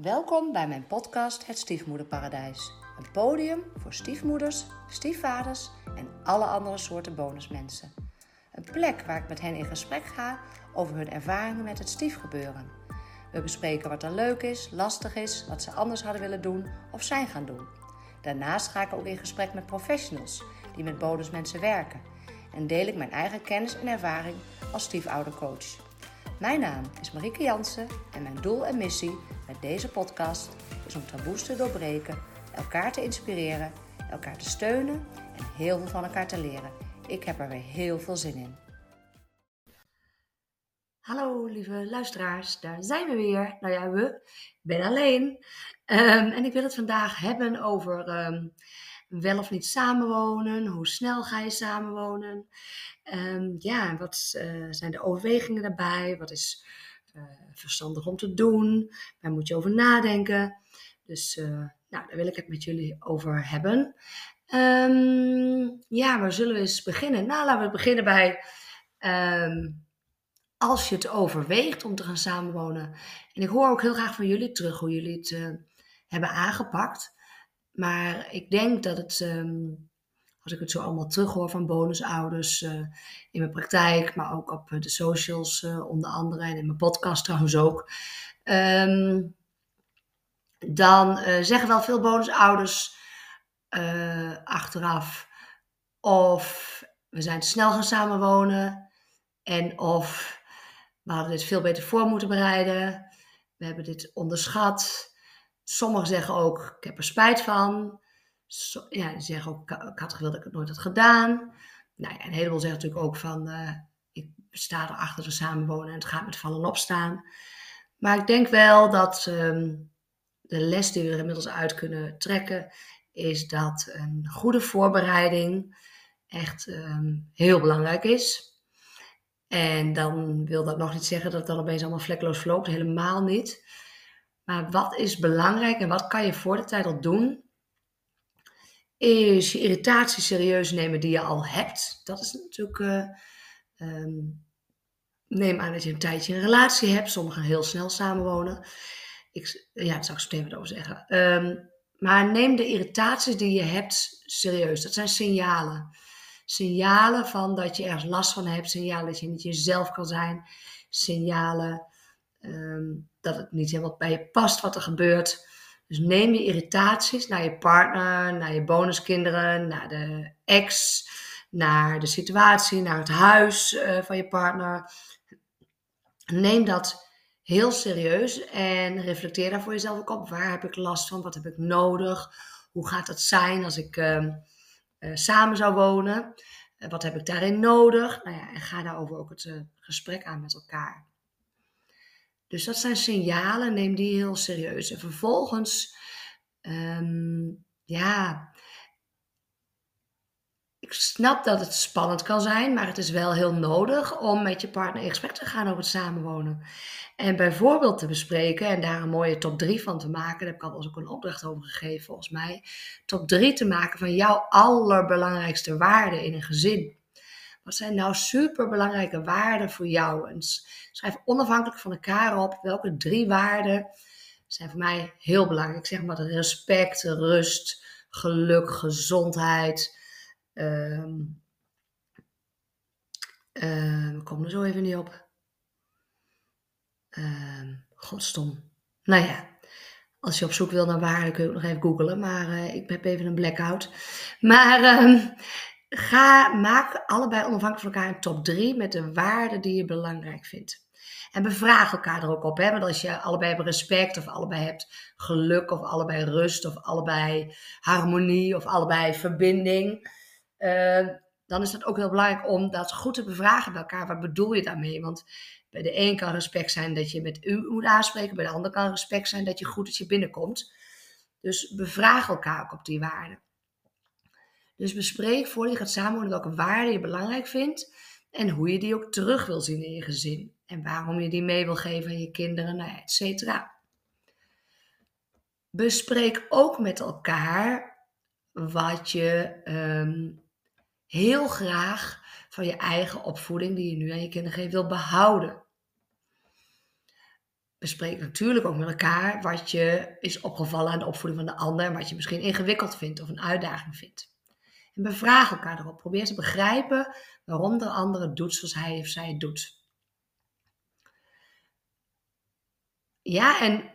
Welkom bij mijn podcast Het Stiefmoederparadijs. Een podium voor stiefmoeders, stiefvaders en alle andere soorten bonusmensen. Een plek waar ik met hen in gesprek ga over hun ervaringen met het stiefgebeuren. We bespreken wat er leuk is, lastig is, wat ze anders hadden willen doen of zijn gaan doen. Daarnaast ga ik ook in gesprek met professionals die met bonusmensen werken. En deel ik mijn eigen kennis en ervaring als stiefoudercoach. Mijn naam is Marieke Jansen en mijn doel en missie deze podcast is om taboes te doorbreken, elkaar te inspireren, elkaar te steunen en heel veel van elkaar te leren. Ik heb er weer heel veel zin in. Hallo lieve luisteraars, daar zijn we weer. Nou ja, we, ben alleen. Ehm, en ik wil het vandaag hebben over ehm, wel of niet samenwonen, hoe snel ga je samenwonen. Um, ja, wat uh, zijn de overwegingen daarbij? Wat is uh, verstandig om te doen? Waar moet je over nadenken? Dus uh, nou, daar wil ik het met jullie over hebben. Um, ja, waar zullen we eens beginnen? Nou, laten we beginnen bij um, als je het overweegt om te gaan samenwonen. En ik hoor ook heel graag van jullie terug hoe jullie het hebben aangepakt. Maar ik denk dat het als ik het zo allemaal terughoor van bonusouders uh, in mijn praktijk, maar ook op de socials uh, onder andere en in mijn podcast trouwens ook. Um, dan zeggen wel veel bonusouders achteraf of we zijn te snel gaan samenwonen en of we hadden dit veel beter voor moeten bereiden. We hebben dit onderschat. Sommigen zeggen ook, ik heb er spijt van ja, die zeggen ook, ik had gewild dat ik het nooit had gedaan. Nou ja, een heleboel zeggen natuurlijk ook van, uh, ik sta erachter de samenwonen en het gaat met vallen opstaan. Maar ik denk wel dat um, de les die we er inmiddels uit kunnen trekken, is dat een goede voorbereiding echt um, heel belangrijk is. En dan wil dat nog niet zeggen dat het dan opeens allemaal vlekkeloos verloopt, helemaal niet. Maar wat is belangrijk en wat kan je voor de tijd al doen is je irritatie serieus nemen die je al hebt. Dat is natuurlijk. Uh, um, neem aan dat je een tijdje een relatie hebt. Sommigen heel snel samenwonen. Ik, ja, dat zou ik zo meteen wat over zeggen. Um, maar neem de irritaties die je hebt serieus. Dat zijn signalen. Signalen van dat je ergens last van hebt. Signalen dat je niet jezelf kan zijn. Signalen um, dat het niet helemaal bij je past wat er gebeurt. Dus neem je irritaties naar je partner, naar je bonuskinderen, naar de ex, naar de situatie, naar het huis uh, van je partner. Neem dat heel serieus en reflecteer daar voor jezelf ook op. Waar heb ik last van? Wat heb ik nodig? Hoe gaat het zijn als ik uh, uh, samen zou wonen? wat heb ik daarin nodig? Nou ja, en ga daarover ook het gesprek aan met elkaar. Dus dat zijn signalen, neem die heel serieus. En vervolgens, um, ja, ik snap dat het spannend kan zijn, maar het is wel heel nodig om met je partner in gesprek te gaan over het samenwonen. En bijvoorbeeld te bespreken en daar een mooie top 3 van te maken. Daar heb ik al ook een opdracht over gegeven, volgens mij. Top 3 te maken van jouw allerbelangrijkste waarden in een gezin. Wat zijn nou superbelangrijke waarden voor jou? En schrijf onafhankelijk van elkaar op welke drie waarden zijn voor mij heel belangrijk. Ik zeg maar respect, rust, geluk, gezondheid. Um, um, kom er zo even niet op. Um, godstom. Nou ja, als je op zoek wil naar waarden kun je ook nog even googlen. Maar uh, ik heb even een blackout. Maar um, Ga, maak allebei onafhankelijk van elkaar een top 3 met de waarden die je belangrijk vindt. En bevraag elkaar er ook op. Hè? Want als je allebei hebt respect, of allebei hebt geluk, of allebei rust, of allebei harmonie, of allebei verbinding. Uh, dan is het ook heel belangrijk om dat goed te bevragen bij elkaar. Wat bedoel je daarmee? Want bij de een kan respect zijn dat je met u moet aanspreken. Bij de ander kan respect zijn dat je goed dat je binnenkomt. Dus bevraag elkaar ook op die waarden. Dus bespreek voor je gaat samenwonen welke waarden je belangrijk vindt en hoe je die ook terug wil zien in je gezin. En waarom je die mee wil geven aan je kinderen, nou et cetera. Bespreek ook met elkaar wat je um, heel graag van je eigen opvoeding, die je nu aan je kinderen geeft, wil behouden. bespreek natuurlijk ook met elkaar wat je is opgevallen aan de opvoeding van de ander en wat je misschien ingewikkeld vindt of een uitdaging vindt. En bevraag elkaar erop. Probeer te begrijpen waarom de ander doet zoals hij of zij doet. Ja, en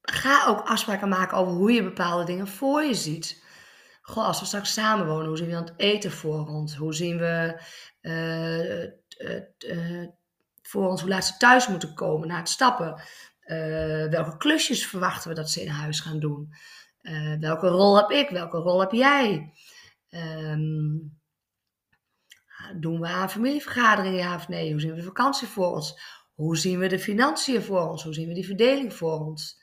ga ook afspraken maken over hoe je bepaalde dingen voor je ziet. Goh, als we straks samenwonen, hoe zien we dan het eten voor ons? Hoe zien we uh, uh, voor ons hoe laat ze thuis moeten komen na het stappen? welke klusjes verwachten we dat ze in huis gaan doen? welke rol heb ik? Welke rol heb jij? Um, doen we aan familievergaderingen ja of nee? Hoe zien we de vakantie voor ons? Hoe zien we de financiën voor ons? Hoe zien we die verdeling voor ons?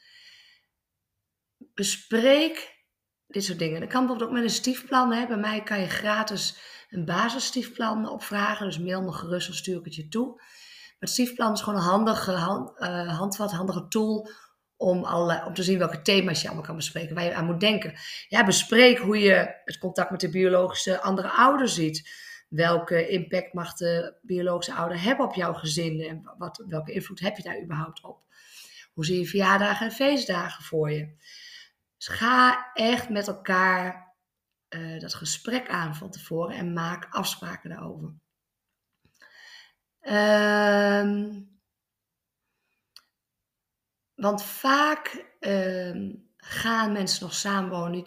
Bespreek dit soort dingen. Dat kan bijvoorbeeld ook met een stiefplan. Hè. Bij mij kan je gratis een basisstiefplan opvragen. Dus mail me gerust of stuur ik het je toe. Maar het stiefplan is gewoon een handige hand, uh, handvat, handige tool om, te zien welke thema's je allemaal kan bespreken, waar je aan moet denken. Ja, bespreek hoe je het contact met de biologische andere ouder ziet. Welke impact mag de biologische ouder hebben op jouw gezin en wat, welke invloed heb je daar überhaupt op? Hoe zie je verjaardagen en feestdagen voor je? Dus ga echt met elkaar uh, dat gesprek aan van tevoren en maak afspraken daarover. Um, want vaak uh, gaan mensen nog samenwonen.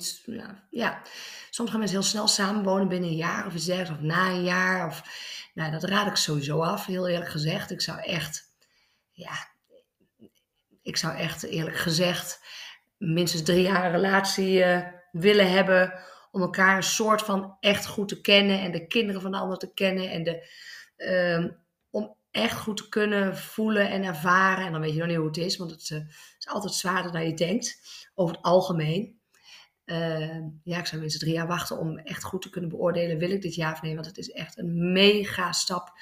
Ja, soms gaan mensen heel snel samenwonen binnen een jaar of iets of na een jaar. Of, nou, dat raad ik sowieso af, heel eerlijk gezegd. Ik zou echt, ja, ik zou echt eerlijk gezegd minstens drie jaar een relatie uh, willen hebben. Om elkaar een soort van echt goed te kennen en de kinderen van de ander te kennen. En de, om echt goed te kunnen voelen en ervaren. En dan weet je nog niet hoe het is, want het uh, is altijd zwaarder dan je denkt. Over het algemeen. Uh, ja, ik zou minstens drie jaar wachten om echt goed te kunnen beoordelen. Wil ik dit ja of nee? Want het is echt een mega stap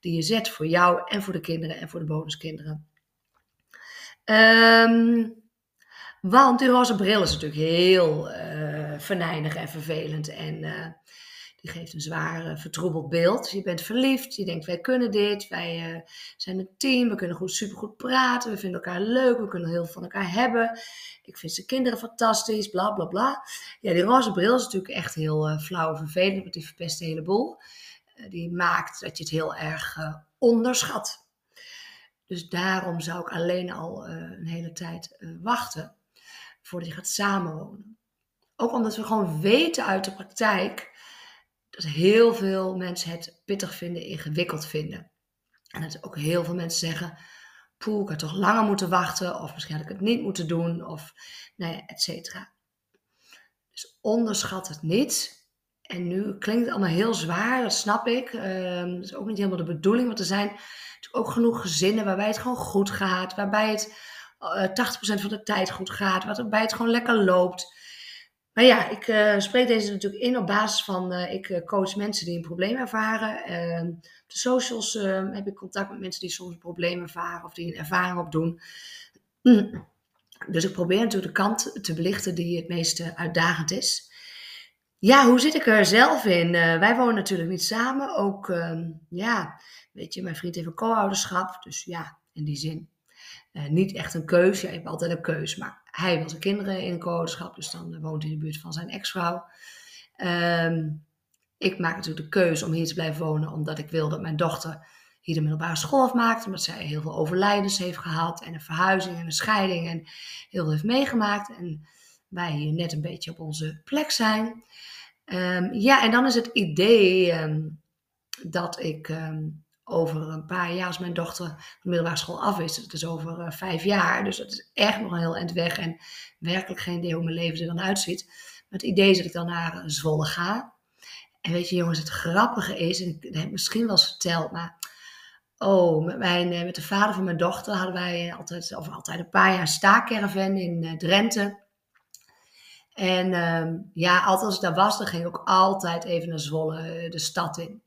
die je zet voor jou en voor de kinderen en voor de bonuskinderen. Um, want die roze bril is natuurlijk heel uh, venijnig en vervelend. En die geeft een zwaar vertroebeld beeld. Je bent verliefd, je denkt wij kunnen dit, wij uh, zijn een team, we kunnen goed, supergoed praten, we vinden elkaar leuk, we kunnen heel veel van elkaar hebben. Ik vind zijn kinderen fantastisch, bla bla bla. Ja, die roze bril is natuurlijk echt heel flauw en vervelend, want die verpest de hele boel. die maakt dat je het heel erg onderschat. Dus daarom zou ik alleen al een hele tijd wachten voordat je gaat samenwonen. Ook omdat we gewoon weten uit de praktijk dat heel veel mensen het pittig vinden, ingewikkeld vinden. En dat ook heel veel mensen zeggen, poeh, ik had toch langer moeten wachten, of misschien had ik het niet moeten doen, of nou et cetera. Dus onderschat het niet. En nu klinkt het allemaal heel zwaar, dat snap ik. Uh, dat is ook niet helemaal de bedoeling, want er zijn ook genoeg gezinnen waarbij het gewoon goed gaat, waarbij het 80% eh, van de tijd goed gaat, waarbij het gewoon lekker loopt. Maar ja, ik uh, spreek deze natuurlijk in op basis van, uh, ik coach mensen die een probleem ervaren. Ehm, op de socials ehm, heb ik contact met mensen die soms een probleem ervaren of die een ervaring opdoen. Mm. Dus ik probeer natuurlijk de kant te belichten die het meest uitdagend is. Ja, hoe zit ik er zelf in? wij wonen natuurlijk niet samen. Ook, ehm, ja, weet je, mijn vriend heeft een co-ouderschap. Dus ja, in die zin niet echt een keus. Ja, je hebt altijd een keus. Maar hij wil zijn kinderen in een co dus dan uh, woont hij in de buurt van zijn ex-vrouw. Um, ik maak natuurlijk de keuze om hier te blijven wonen, omdat ik wil dat mijn dochter hier de middelbare school afmaakt. Omdat zij heel veel overlijdens heeft gehad en een verhuizing en een scheiding en heel veel heeft meegemaakt. En wij hier net een beetje op onze plek zijn. Um, ja, en dan is het idee um, dat ik over een paar jaar, als mijn dochter de middelbare school af is, dat is over uh, vijf jaar. Dus dat is echt nog een heel eind weg en werkelijk geen idee hoe mijn leven er dan uitziet. Maar het idee is dat ik dan naar uh, Zwolle ga. En weet je jongens, het grappige is, en ik heb misschien wel eens verteld, maar oh, met, mijn, uh, met de vader van mijn dochter hadden wij altijd, of altijd een paar jaar staakerven in Drenthe. En ehm, ja, altijd als ik daar was, dan ging ik ook altijd even naar Zwolle, de stad in.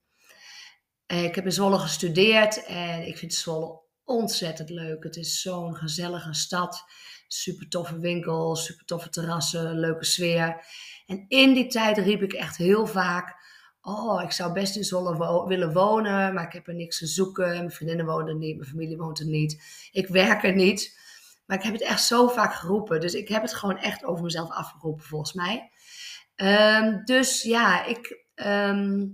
Eh, ik heb in Zwolle gestudeerd en ik vind Zwolle ontzettend leuk. Het is zo'n gezellige stad. Super toffe winkels, super toffe terrassen, leuke sfeer. En in die tijd riep ik echt heel vaak: oh, ik zou best in Zwolle willen wonen, maar ik heb er niks te zoeken. Mijn vriendinnen wonen niet, mijn familie woont er niet. Ik werk er niet. Maar ik heb het echt zo vaak geroepen. Dus ik heb het gewoon echt over mezelf afgeroepen, volgens mij. Ehm, dus ja, ik. Ehm,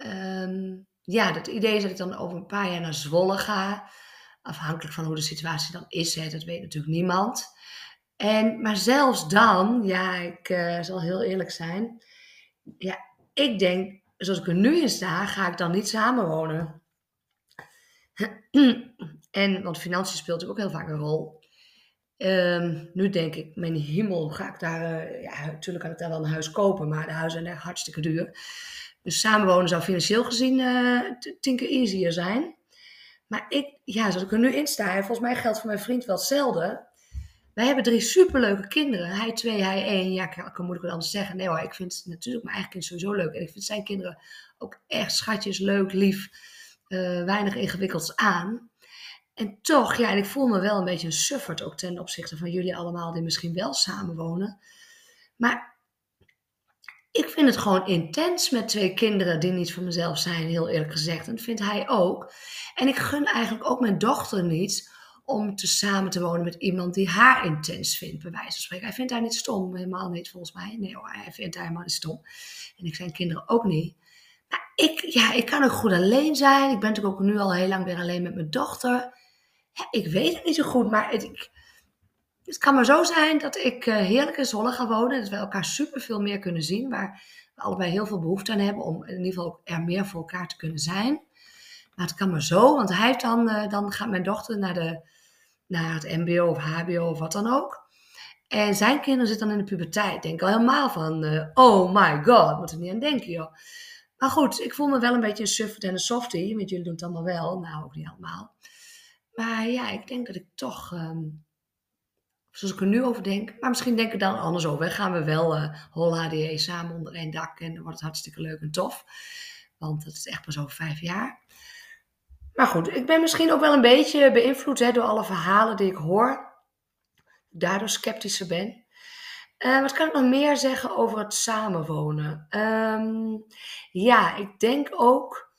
ehm, ja, het idee is dat ik dan over een paar jaar naar Zwolle ga. Afhankelijk van hoe de situatie dan is, hè, dat weet natuurlijk niemand. En, maar zelfs dan, ja, ik uh, zal heel eerlijk zijn. Ja, ik denk, zoals ik er nu in sta, ga ik dan niet samenwonen. en, want financiën speelt ook heel vaak een rol. Ehm, nu denk ik, mijn hemel, ga ik daar... Uh, ja, natuurlijk kan ik daar wel een huis kopen, maar de huizen zijn echt hartstikke duur. Dus samenwonen zou financieel gezien uh, tien keer easier zijn. Maar ik, ja, zoals ik er nu in sta, volgens mij geldt voor mijn vriend wel hetzelfde. Wij hebben drie superleuke kinderen. Hij twee, hij één. Ja, ik kan moeilijk wat anders zeggen. Nee hoor, ik vind natuurlijk mijn eigen kind sowieso leuk. En ik vind zijn kinderen ook echt schatjes, leuk, lief. Uh, weinig ingewikkelds aan. En toch, ja, en ik voel me wel een beetje een sufferd ook ten opzichte van jullie allemaal die misschien wel samenwonen. Maar ik vind het gewoon intens met twee kinderen die niet van mezelf zijn, heel eerlijk gezegd. En dat vindt hij ook. En ik gun eigenlijk ook mijn dochter niet om te samen te wonen met iemand die haar intens vindt, bij wijze van spreken. Hij vindt haar niet stom, helemaal niet volgens mij. Nee hoor, hij vindt haar helemaal niet stom. En ik zijn kinderen ook niet. Maar ik, ja, ik kan ook goed alleen zijn. Ik ben natuurlijk ook nu al heel lang weer alleen met mijn dochter. Ja, ik weet het niet zo goed, maar ik, het kan maar zo zijn dat ik uh, heerlijk in Zwolle ga wonen. Dat we elkaar super veel meer kunnen zien. Waar we allebei heel veel behoefte aan hebben om in ieder geval er meer voor elkaar te kunnen zijn. Maar het kan maar zo, want hij heeft dan, uh, dan gaat mijn dochter naar, de, naar het MBO of HBO of wat dan ook. En zijn kinderen zitten dan in de puberteit. Denk al helemaal van, uh, oh my god, moet er niet aan denken joh. Maar goed, ik voel me wel een beetje een suffert en een softie. Want jullie doen het allemaal wel. Nou, ook niet allemaal. Maar ja, ik denk dat ik toch, um, zoals ik er nu over denk, maar misschien denk ik dan anders over. Gaan we wel uh, Hol HDE samen onder één dak en dan wordt het hartstikke leuk en tof. Want het is echt pas over vijf jaar. Maar goed, ik ben misschien ook wel een beetje beïnvloed hè, door alle verhalen die ik hoor. Daardoor sceptischer ben. Uh, wat kan ik nog meer zeggen over het samenwonen? Um, ja, ik denk ook,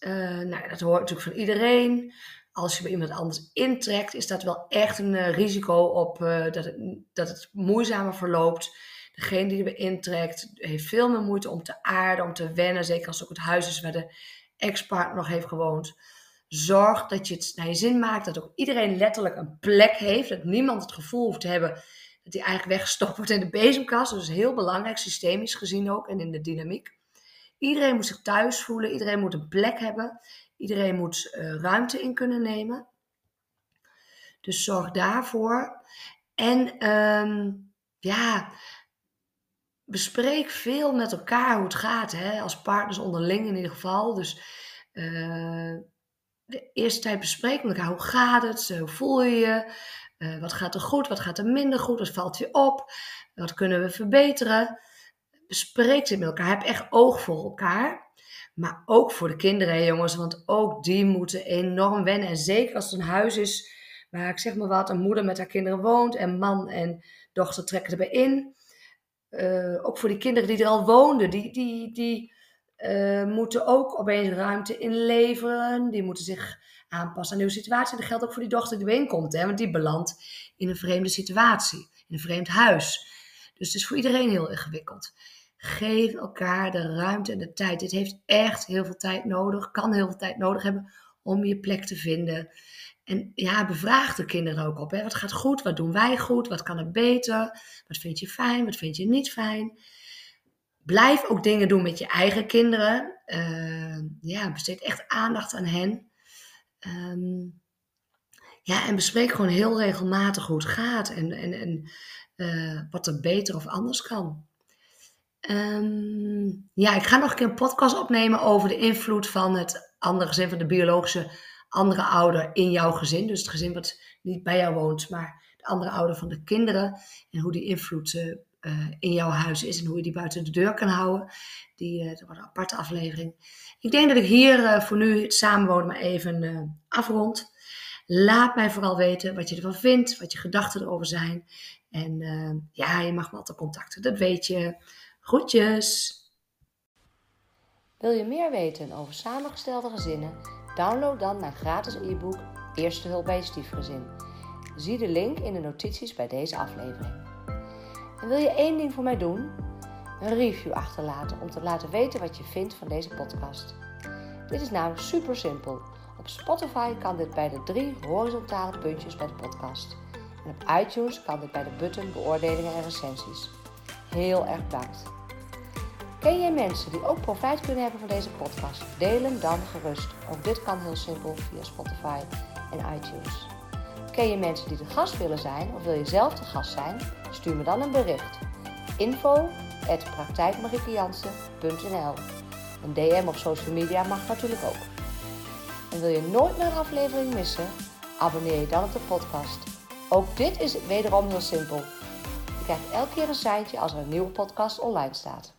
uh, nou, dat hoort natuurlijk van iedereen als je bij iemand anders intrekt, is dat wel echt een uh, risico op uh, dat, het, dat het moeizamer verloopt. Degene die erbij intrekt, heeft veel meer moeite om te aarden, om te wennen. Zeker als het ook het huis is waar de ex-partner nog heeft gewoond. Zorg dat je het naar je zin maakt. Dat ook iedereen letterlijk een plek heeft. Dat niemand het gevoel hoeft te hebben dat hij eigenlijk weggestopt wordt in de bezemkast. Dat is heel belangrijk, systemisch gezien ook en in de dynamiek. Iedereen moet zich thuis voelen. Iedereen moet een plek hebben. Iedereen moet uh, ruimte in kunnen nemen. Dus zorg daarvoor. En um, ja, bespreek veel met elkaar hoe het gaat. Hè? Als partners onderling in ieder geval. Dus uh, de eerste tijd bespreek met elkaar. Hoe gaat het? Hoe voel je je? Uh, wat gaat er goed? Wat gaat er minder goed? Wat valt je op? Wat kunnen we verbeteren? Bespreek dit met elkaar. Heb echt oog voor elkaar. Maar ook voor de kinderen, jongens. Want ook die moeten enorm wennen. En zeker als het een huis is waar, ik zeg maar wat, een moeder met haar kinderen woont. En man en dochter trekken erbij in. Uh, ook voor die kinderen die er al woonden. Die, die, die uh, moeten ook opeens ruimte inleveren. Die moeten zich aanpassen aan een nieuwe situatie. Dat geldt ook voor die dochter die erbij komt. Hè, want die belandt in een vreemde situatie. In een vreemd huis. Dus het is voor iedereen heel ingewikkeld. Geef elkaar de ruimte en de tijd. Dit heeft echt heel veel tijd nodig, kan heel veel tijd nodig hebben om je plek te vinden. En ja, bevraag de kinderen ook op. Hè. Wat gaat goed? Wat doen wij goed? Wat kan er beter? Wat vind je fijn? Wat vind je niet fijn? Blijf ook dingen doen met je eigen kinderen. Uh, ja, besteed echt aandacht aan hen. Um, ja, en bespreek gewoon heel regelmatig hoe het gaat en, en, en uh, wat er beter of anders kan. Um, ja, ik ga nog een keer een podcast opnemen over de invloed van het andere gezin, van de biologische andere ouder in jouw gezin. Dus het gezin wat niet bij jou woont, maar de andere ouder van de kinderen. En hoe die invloed uh, in jouw huis is en hoe je die buiten de deur kan houden. Die, uh, dat wordt een aparte aflevering. Ik denk dat ik hier voor nu het samenwonen maar even afrond. Laat mij vooral weten wat je ervan vindt, wat je gedachten erover zijn. En ja, je mag me altijd contacten, dat weet je. Groetjes! Wil je meer weten over samengestelde gezinnen? Download dan mijn gratis e-book Eerste hulp bij je stiefgezin. Zie de link in de notities bij deze aflevering. En wil je één ding voor mij doen? Een review achterlaten om te laten weten wat je vindt van deze podcast. Dit is namelijk super simpel. Op Spotify kan dit bij de drie horizontale puntjes bij de podcast. En op iTunes kan dit bij de button beoordelingen en recensies. Heel erg bedankt. Ken jij mensen die ook profijt kunnen hebben van deze podcast? Deel hem dan gerust. Ook dit kan heel simpel via Spotify en iTunes. Ken je mensen die de gast willen zijn of wil je zelf de gast zijn? Stuur me dan een bericht. Info Een DM op social media mag natuurlijk ook. En wil je nooit meer een aflevering missen? Abonneer je dan op de podcast. Ook dit is wederom heel simpel. Je krijgt elke keer een seintje als er een nieuwe podcast online staat.